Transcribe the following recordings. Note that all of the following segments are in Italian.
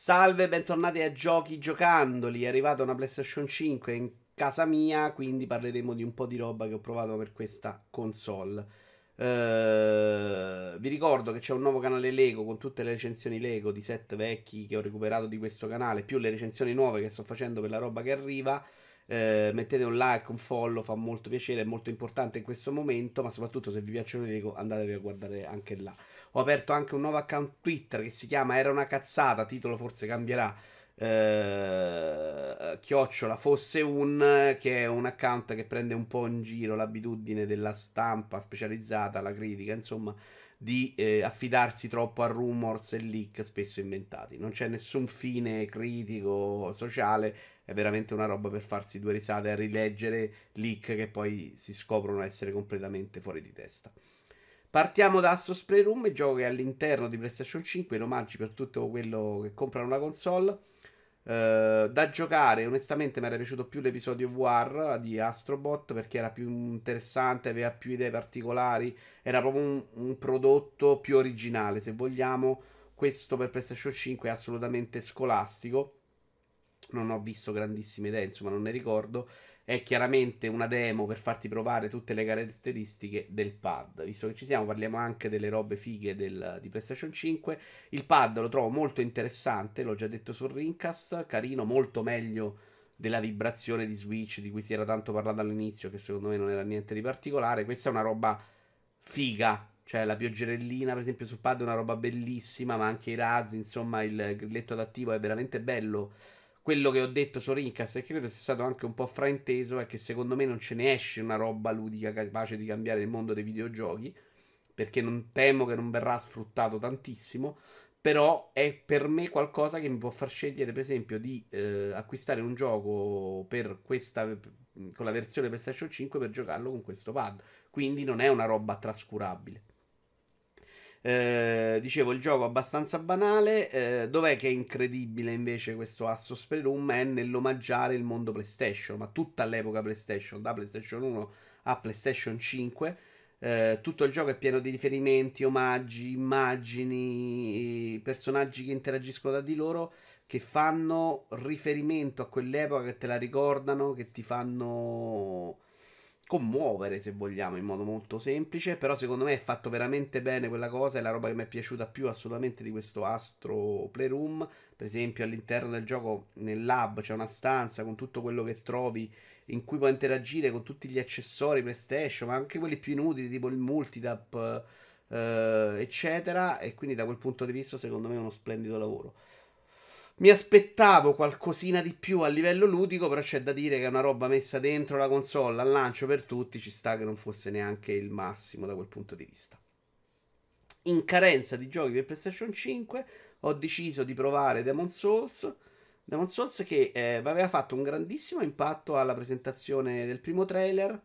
Salve, bentornati a Giochi Giocandoli. È arrivata una PlayStation 5 in casa mia, quindi parleremo di un po' di roba che ho provato per questa console. Uh, vi ricordo che c'è un nuovo canale Lego con tutte le recensioni Lego di set vecchi che ho recuperato di questo canale, più le recensioni nuove che sto facendo per la roba che arriva. Uh, mettete un like, un follow, fa molto piacere, è molto importante in questo momento, ma soprattutto se vi piacciono i Lego andatevi a guardare anche là. Ho aperto anche un nuovo account Twitter che si chiama Era una cazzata, titolo forse cambierà. Eh, chiocciola fosse un che è un account che prende un po' in giro l'abitudine della stampa specializzata, la critica, insomma, di eh, affidarsi troppo a rumors e leak spesso inventati. Non c'è nessun fine critico, sociale, è veramente una roba per farsi due risate a rileggere leak che poi si scoprono essere completamente fuori di testa. Partiamo da Astros Playroom, il gioco che è all'interno di PlayStation 5, in omaggi per tutto quello che comprano una console. Uh, da giocare, onestamente mi era piaciuto più l'episodio War di Astrobot perché era più interessante, aveva più idee particolari, era proprio un, un prodotto più originale. Se vogliamo, questo per PlayStation 5 è assolutamente scolastico. Non ho visto grandissime idee, insomma, non ne ricordo è chiaramente una demo per farti provare tutte le caratteristiche del pad. Visto che ci siamo, parliamo anche delle robe fighe del, di PlayStation 5. Il pad lo trovo molto interessante, l'ho già detto sul Rincast, carino, molto meglio della vibrazione di Switch di cui si era tanto parlato all'inizio, che secondo me non era niente di particolare. Questa è una roba figa, cioè la pioggerellina, per esempio, sul pad è una roba bellissima, ma anche i razzi, insomma, il grilletto adattivo è veramente bello quello che ho detto su Rincast e credo sia stato anche un po' frainteso è che secondo me non ce ne esce una roba ludica capace di cambiare il mondo dei videogiochi perché non temo che non verrà sfruttato tantissimo però è per me qualcosa che mi può far scegliere per esempio di eh, acquistare un gioco questa con la versione PlayStation 5 per giocarlo con questo pad. Quindi non è una roba trascurabile eh, dicevo, il gioco è abbastanza banale. Eh, dov'è che è incredibile invece questo Assos Playroom? È nell'omaggiare il mondo PlayStation, ma tutta all'epoca PlayStation, da PlayStation 1 a PlayStation 5. Eh, tutto il gioco è pieno di riferimenti, omaggi, immagini, personaggi che interagiscono tra di loro, che fanno riferimento a quell'epoca, che te la ricordano, che ti fanno commuovere, se vogliamo, in modo molto semplice. Però secondo me è fatto veramente bene quella cosa. È la roba che mi è piaciuta più assolutamente di questo Astro Playroom. Per esempio, all'interno del gioco, nel lab, c'è una stanza con tutto quello che trovi in cui puoi interagire con tutti gli accessori PlayStation, ma anche quelli più inutili, tipo il multitap, eh, eccetera. E quindi da quel punto di vista, secondo me, è uno splendido lavoro. Mi aspettavo qualcosina di più a livello ludico, però c'è da dire che è una roba messa dentro la console al lancio per tutti, ci sta che non fosse neanche il massimo da quel punto di vista. In carenza di giochi per PlayStation 5 ho deciso di provare Demon Souls. Demon Souls che eh, aveva fatto un grandissimo impatto alla presentazione del primo trailer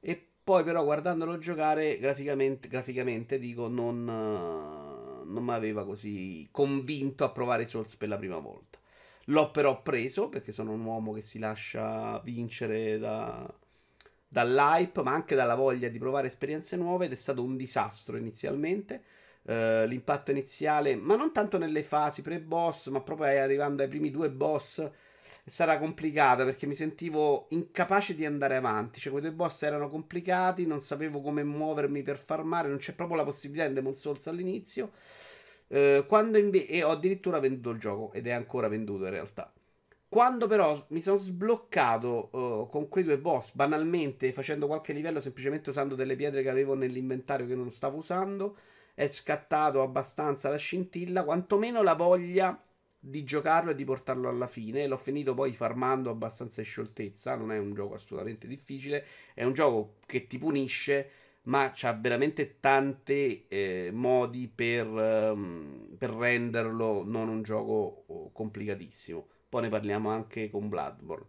e poi però guardandolo giocare graficamente, graficamente dico non non mi aveva così convinto a provare Souls per la prima volta. L'ho però preso perché sono un uomo che si lascia vincere da, dall'hype, ma anche dalla voglia di provare esperienze nuove ed è stato un disastro inizialmente. Uh, l'impatto iniziale, ma non tanto nelle fasi pre-boss, ma proprio arrivando ai primi due boss sarà complicata perché mi sentivo incapace di andare avanti. Cioè, quei due boss erano complicati, non sapevo come muovermi per farmare, non c'è proprio la possibilità in Demon Souls all'inizio. Eh, quando inve- e ho addirittura venduto il gioco ed è ancora venduto in realtà. Quando però mi sono sbloccato uh, con quei due boss, banalmente facendo qualche livello, semplicemente usando delle pietre che avevo nell'inventario che non stavo usando, è scattato abbastanza la scintilla, quantomeno la voglia di giocarlo e di portarlo alla fine. L'ho finito poi farmando abbastanza in scioltezza. Non è un gioco assolutamente difficile, è un gioco che ti punisce ma c'ha veramente tanti eh, modi per, um, per, renderlo non un gioco oh, complicatissimo. Poi ne parliamo anche con Bloodborne.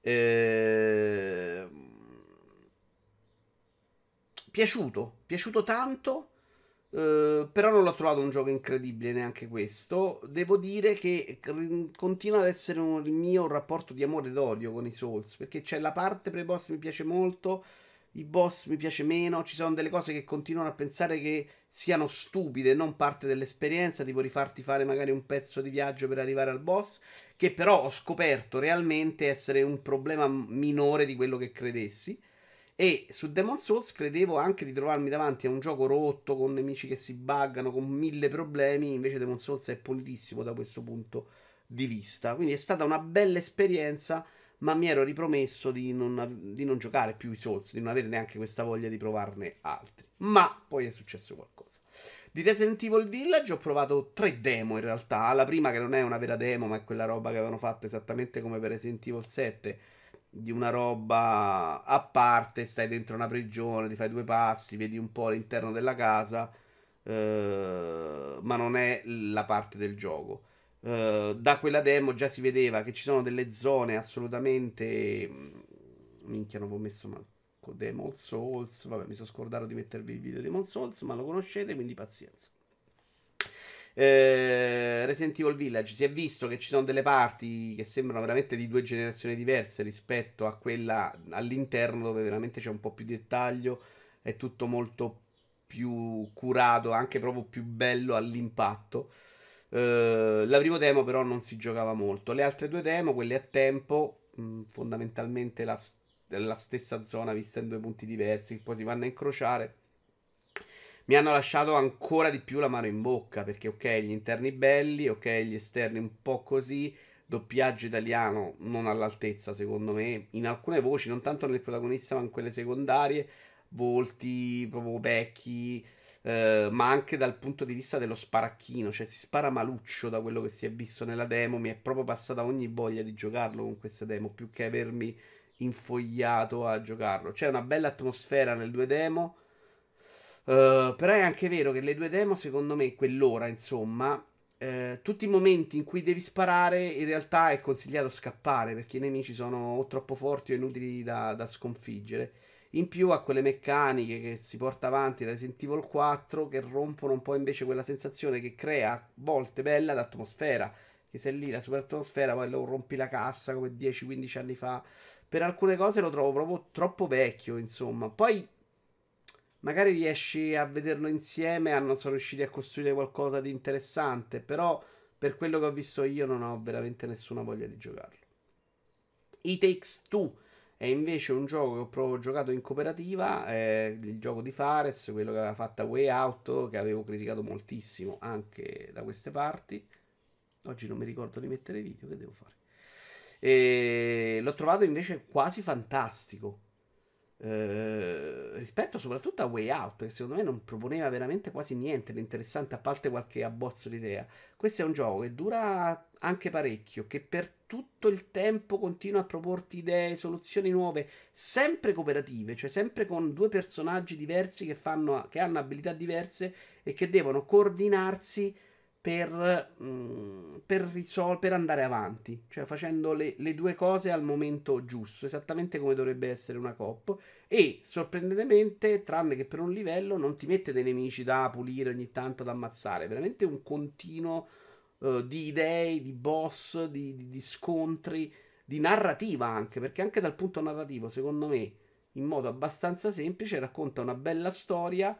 Eh, piaciuto, piaciuto tanto. Uh, però non l'ho trovato un gioco incredibile neanche questo. Devo dire che continua ad essere un, il mio rapporto di amore ed odio con i Souls. Perché c'è la parte pre-boss mi piace molto i boss mi piace meno, ci sono delle cose che continuano a pensare che siano stupide, non parte dell'esperienza, tipo rifarti fare magari un pezzo di viaggio per arrivare al boss, che però ho scoperto realmente essere un problema minore di quello che credessi. E su Demon Souls credevo anche di trovarmi davanti a un gioco rotto, con nemici che si buggano, con mille problemi, invece Demon Souls è pulitissimo da questo punto di vista. Quindi è stata una bella esperienza ma mi ero ripromesso di non, di non, giocare più i Souls, di non avere neanche questa voglia di provarne altri. Ma poi è successo qualcosa. Di Resident Evil Village ho provato tre demo in realtà. La prima che non è una vera demo, ma è quella roba che avevano fatto esattamente come per Resident Evil 7. Di una roba a parte, stai dentro una prigione, ti fai due passi, vedi un po' l'interno della casa, eh, ma non è la parte del gioco. Uh, da quella demo già si vedeva che ci sono delle zone assolutamente. Mm, minchia, non ho messo manco Demon Souls. Vabbè, mi sono scordato di mettervi il video di Demon Souls, ma lo conoscete, quindi pazienza. Eh, Resident Evil Village si è visto che ci sono delle parti che sembrano veramente di due generazioni diverse rispetto a quella all'interno dove veramente c'è un po' più di dettaglio, è tutto molto più curato, anche proprio più bello all'impatto. Uh, la prima demo però non si giocava molto. Le altre due demo, quelle a tempo, mh, mm, fondamentalmente la, la, stessa zona vista in due punti diversi, poi si vanno a incrociare, mi hanno lasciato ancora di più la mano in bocca, perché ok, gli interni belli, ok, gli esterni un po' così, doppiaggio italiano non all'altezza secondo me, in alcune voci, non tanto nel protagonista ma in quelle secondarie, volti proprio vecchi eh, ma anche dal punto di vista dello sparacchino, cioè si spara maluccio da quello che si è visto nella demo, mi è proprio passata ogni voglia di giocarlo con queste demo, più che avermi infogliato a giocarlo. C'è una bella atmosfera nel due demo, uh, però è anche vero che le due demo, secondo me, quell'ora, insomma, eh, tutti i momenti in cui devi sparare, in realtà è consigliato scappare perché i nemici sono o troppo forti o inutili da, da sconfiggere. In più ha quelle meccaniche che si porta avanti Resident Evil 4 che rompono un po' invece quella sensazione che crea a volte bella d'atmosfera. Che se lì la super atmosfera poi lo rompi la cassa come 10-15 anni fa. Per alcune cose lo trovo proprio troppo vecchio, insomma. Poi magari riesci a vederlo insieme, hanno sono riusciti a costruire qualcosa di interessante, però per quello che ho visto io non ho veramente nessuna voglia di giocarlo. I Takes Two è invece un gioco che ho proprio giocato in cooperativa, è il gioco di Fares, quello che aveva fatto Way Out, che avevo criticato moltissimo anche da queste parti. Oggi non mi ricordo di mettere video, che devo fare? E l'ho trovato invece quasi fantastico. Eh, rispetto soprattutto a Way Out, che secondo me non proponeva veramente quasi niente di interessante, a parte qualche abbozzo di idea. Questo è un gioco che dura anche parecchio, che per tutto il tempo continua a proporti idee, soluzioni nuove, sempre cooperative, cioè sempre con due personaggi diversi che, fanno, che hanno abilità diverse e che devono coordinarsi per, mm, per, risol- per andare avanti, cioè facendo le, le, due cose al momento giusto, esattamente come dovrebbe essere una COP. E sorprendentemente, tranne che per un livello, non ti mette dei nemici da pulire ogni tanto, da ammazzare, veramente un continuo uh, di idee, di boss, di, di, di, scontri, di narrativa anche, perché anche dal punto narrativo, secondo me, in modo abbastanza semplice, racconta una bella storia.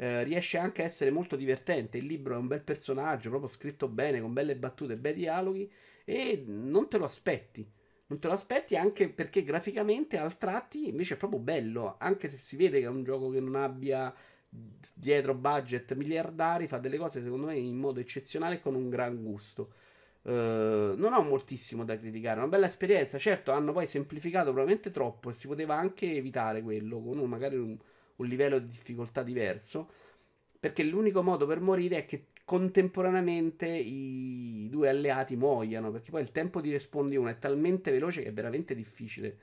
Eh, riesce anche a essere molto divertente. Il libro è un bel personaggio, proprio scritto bene, con belle battute, bei dialoghi, e non te lo aspetti. Non te lo aspetti anche perché graficamente al tratti invece è proprio bello, anche se si vede che è un gioco che non abbia dietro budget miliardari, fa delle cose secondo me in modo eccezionale e con un gran gusto. Uh, non ho moltissimo da criticare, una bella esperienza. Certo, hanno poi semplificato probabilmente troppo e si poteva anche evitare quello con magari un, un livello di difficoltà diverso. Perché l'unico modo per morire è che contemporaneamente i due alleati muoiano. Perché poi il tempo di respawn di uno è talmente veloce che è veramente difficile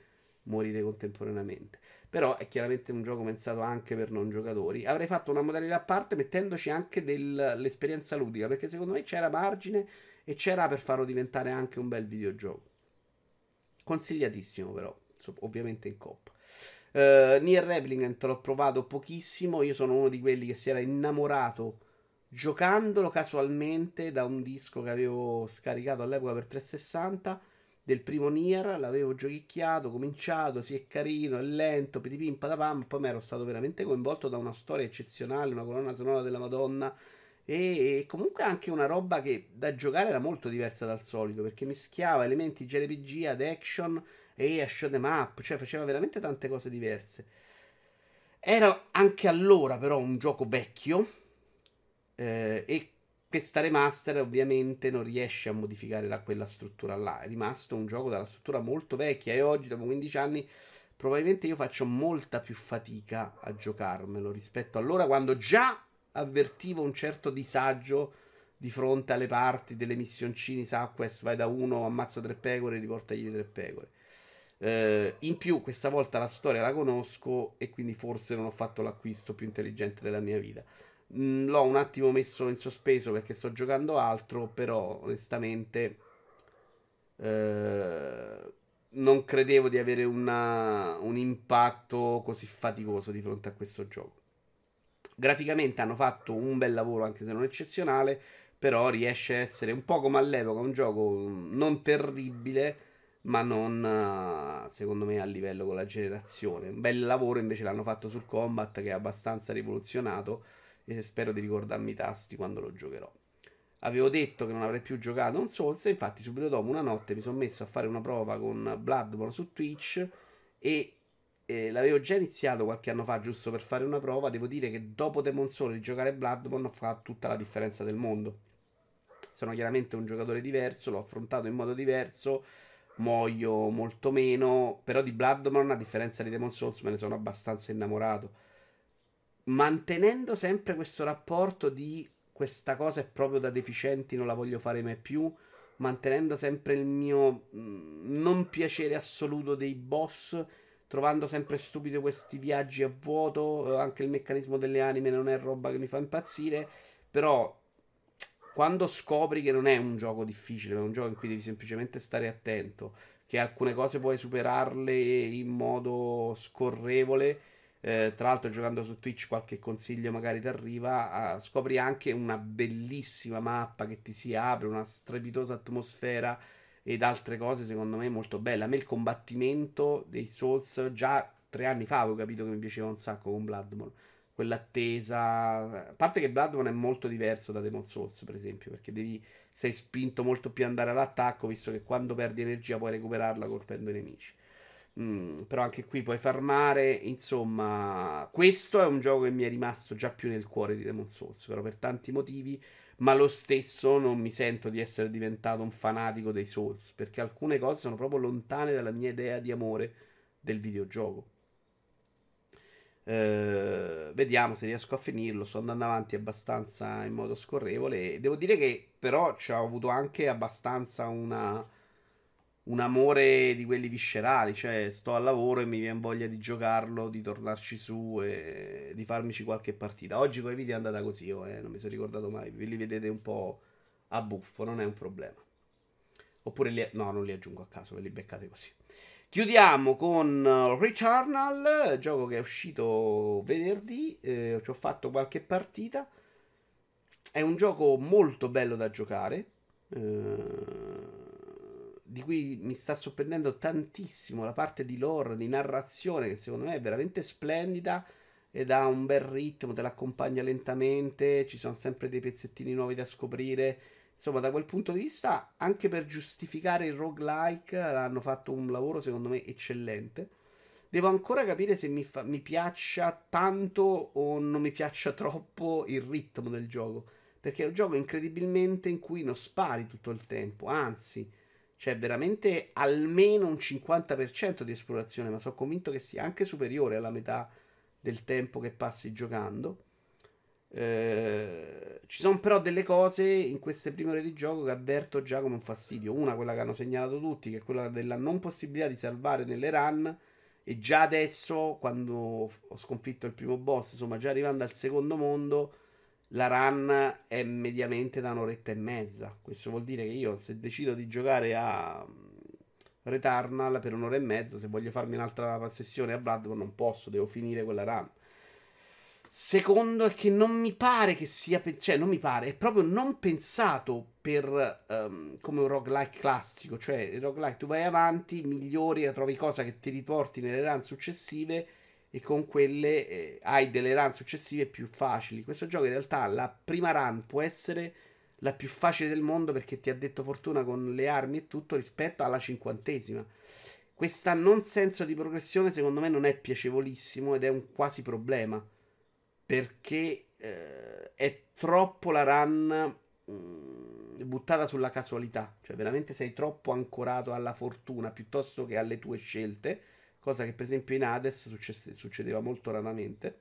morire contemporaneamente. Però è chiaramente un gioco pensato anche per non giocatori. Avrei fatto una modalità a parte mettendoci anche dell'esperienza ludica, perché secondo me c'era margine e c'era per farlo diventare anche un bel videogioco. Consigliatissimo però, ovviamente in coppa. Uh, Nier Replicant l'ho provato pochissimo, io sono uno di quelli che si era innamorato giocandolo casualmente da un disco che avevo scaricato all'epoca per 360 del primo Nier, l'avevo giochicchiato, cominciato, si è carino, è lento, pitipim, patapam, poi mi ero stato veramente coinvolto da una storia eccezionale, una colonna sonora della Madonna e, e comunque anche una roba che da giocare era molto diversa dal solito, perché mischiava elementi JRPG ad action e a show them up, cioè faceva veramente tante cose diverse. Era anche allora però un gioco vecchio eh, e questa remaster ovviamente non riesce a modificare da quella struttura là. È rimasto un gioco dalla struttura molto vecchia e oggi, dopo 15 anni, probabilmente io faccio molta più fatica a giocarmelo rispetto allora quando già avvertivo un certo disagio di fronte alle parti delle missioncini Southwest, vai da uno, ammazza tre pecore e riportagli tre pecore. Eh, in più, questa volta la storia la conosco e quindi forse non ho fatto l'acquisto più intelligente della mia vita. Mm, l'ho un attimo messo in sospeso perché sto giocando altro, però onestamente eh, non credevo di avere una, un impatto così faticoso di fronte a questo gioco. Graficamente hanno fatto un bel lavoro, anche se non eccezionale, però riesce a essere un po' come all'epoca, un gioco non terribile, ma non secondo me a livello con la generazione. Un bel lavoro invece l'hanno fatto sul combat che è abbastanza rivoluzionato e spero di ricordarmi i tasti quando lo giocherò. Avevo detto che non avrei più giocato un Souls e infatti subito dopo una notte mi sono messo a fare una prova con Bloodborne su Twitch e eh, l'avevo già iniziato qualche anno fa giusto per fare una prova. Devo dire che dopo Demon Soul giocare Bloodborne fa tutta la differenza del mondo. Sono chiaramente un giocatore diverso, l'ho affrontato in modo diverso, muoio molto meno, però di Bloodborne a differenza di Demon Souls me ne sono abbastanza innamorato. Mantenendo sempre questo rapporto di questa cosa è proprio da deficienti, non la voglio fare mai più, mantenendo sempre il mio mm, non piacere assoluto dei boss, trovando sempre stupido questi viaggi a vuoto, eh, anche il meccanismo delle anime non è roba che mi fa impazzire, però quando scopri che non è un gioco difficile, ma è un gioco in cui devi semplicemente stare attento, che alcune cose puoi superarle in modo scorrevole, eh, tra l'altro, giocando su Twitch, qualche consiglio magari ti arriva. Uh, scopri anche una bellissima mappa che ti si apre, una strepitosa atmosfera ed altre cose, secondo me, molto belle. A me il combattimento dei Souls già tre anni fa avevo capito che mi piaceva un sacco con Bloodborne. Quell'attesa. A parte che Bloodborne è molto diverso da Demon Souls, per esempio, perché devi. Sei spinto molto più ad andare all'attacco, visto che quando perdi energia puoi recuperarla colpendo i nemici. Mm, però anche qui puoi farmare. Insomma, questo è un gioco che mi è rimasto già più nel cuore di Demon Souls. Però per tanti motivi. Ma lo stesso non mi sento di essere diventato un fanatico dei Souls. Perché alcune cose sono proprio lontane dalla mia idea di amore del videogioco. Uh, vediamo se riesco a finirlo. Sto andando avanti abbastanza in modo scorrevole. Devo dire che però ci ho avuto anche abbastanza una un amore di quelli viscerali, cioè sto al lavoro e mi viene voglia di giocarlo, di tornarci su e di farmici qualche partita. Oggi con i video è andata così, oh, eh, non mi sono ricordato mai, ve li vedete un po' a buffo, non è un problema. Oppure li... no, non li aggiungo a caso, ve li beccate così. Chiudiamo con uh, Returnal, gioco che è uscito venerdì, eh, ci ho fatto qualche partita. È un gioco molto bello da giocare. Eh di cui mi sta sorprendendo tantissimo la parte di lore, di narrazione, che secondo me è veramente splendida ed ha un bel ritmo, te l'accompagna lentamente, ci sono sempre dei pezzettini nuovi da scoprire. Insomma, da quel punto di vista, anche per giustificare il roguelike, hanno fatto un lavoro secondo me eccellente. Devo ancora capire se mi, fa, mi piaccia tanto o non mi piaccia troppo il ritmo del gioco. Perché è un gioco incredibilmente in cui non spari tutto il tempo, anzi, c'è veramente almeno un 50% di esplorazione, ma sono convinto che sia anche superiore alla metà del tempo che passi giocando. Eh, ci sono però delle cose in queste prime ore di gioco che avverto già come un fastidio. Una, quella che hanno segnalato tutti, che è quella della non possibilità di salvare nelle run. E già adesso, quando ho sconfitto il primo boss, insomma, già arrivando al secondo mondo la run è mediamente da un'oretta e mezza. Questo vuol dire che io se decido di giocare a Returnal per un'ora e mezza, se voglio farmi un'altra sessione a Bloodborne non posso, devo finire quella run. Secondo è che non mi pare che sia, cioè non mi pare, è proprio non pensato per um, come un roguelike classico, cioè il roguelike tu vai avanti, migliori, trovi cose che ti riporti nelle run successive e con quelle eh, hai delle run successive più facili. Questo gioco in realtà la prima run può essere la più facile del mondo perché ti ha detto fortuna con le armi e tutto rispetto alla cinquantesima. Questo non senso di progressione secondo me non è piacevolissimo ed è un quasi problema perché eh, è troppo la run mh, mm, buttata sulla casualità, cioè veramente sei troppo ancorato alla fortuna piuttosto che alle tue scelte cosa che per esempio in Hades successe, succedeva molto raramente.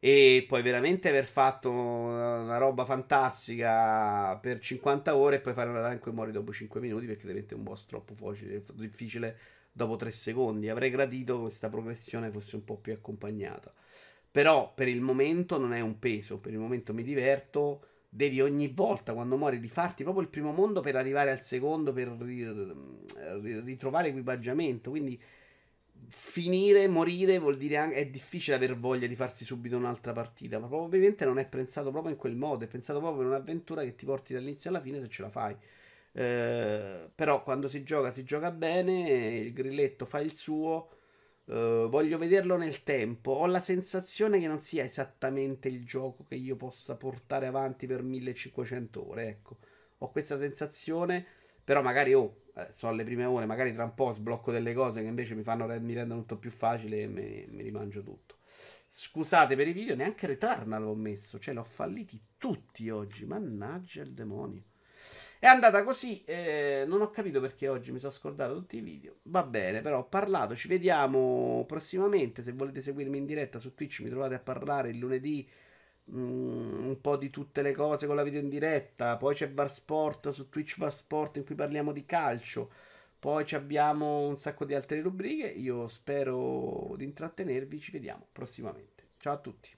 E puoi veramente aver fatto una roba fantastica per 50 ore e poi fare una run in muori dopo 5 minuti perché diventa un boss troppo facile, difficile dopo 3 secondi. Avrei gradito che questa progressione fosse un po' più accompagnata. Però per il momento non è un peso, per il momento mi diverto. Devi ogni volta quando muori rifarti proprio il primo mondo per arrivare al secondo per ritrovare equipaggiamento. Quindi finire, morire vuol dire anche è difficile aver voglia di farsi subito un'altra partita, ma probabilmente non è pensato proprio in quel modo, è pensato proprio per un'avventura che ti porti dall'inizio alla fine se ce la fai. Eh, però quando si gioca si gioca bene, il grilletto fa il suo. Uh, voglio vederlo nel tempo. Ho la sensazione che non sia esattamente il gioco che io possa portare avanti per 1500 ore. Ecco, ho questa sensazione. Però magari oh, eh, so alle prime ore, magari tra un po' sblocco delle cose che invece mi, fanno, mi rendono tutto più facile e mi, mi rimangio tutto. Scusate per i video, neanche Returnal l'ho messo, cioè l'ho falliti tutti oggi, mannaggia il demonio. È andata così, eh, non ho capito perché oggi mi sono scordato tutti i video. Va bene, però ho parlato, ci vediamo prossimamente. Se volete seguirmi in diretta su Twitch mi trovate a parlare il lunedì Mm, un po' di tutte le cose con la video in diretta. Poi c'è Bar Sport su Twitch Bar Sport in cui parliamo di calcio. Poi abbiamo un sacco di altre rubriche. Io spero di intrattenervi. Ci vediamo prossimamente. Ciao a tutti.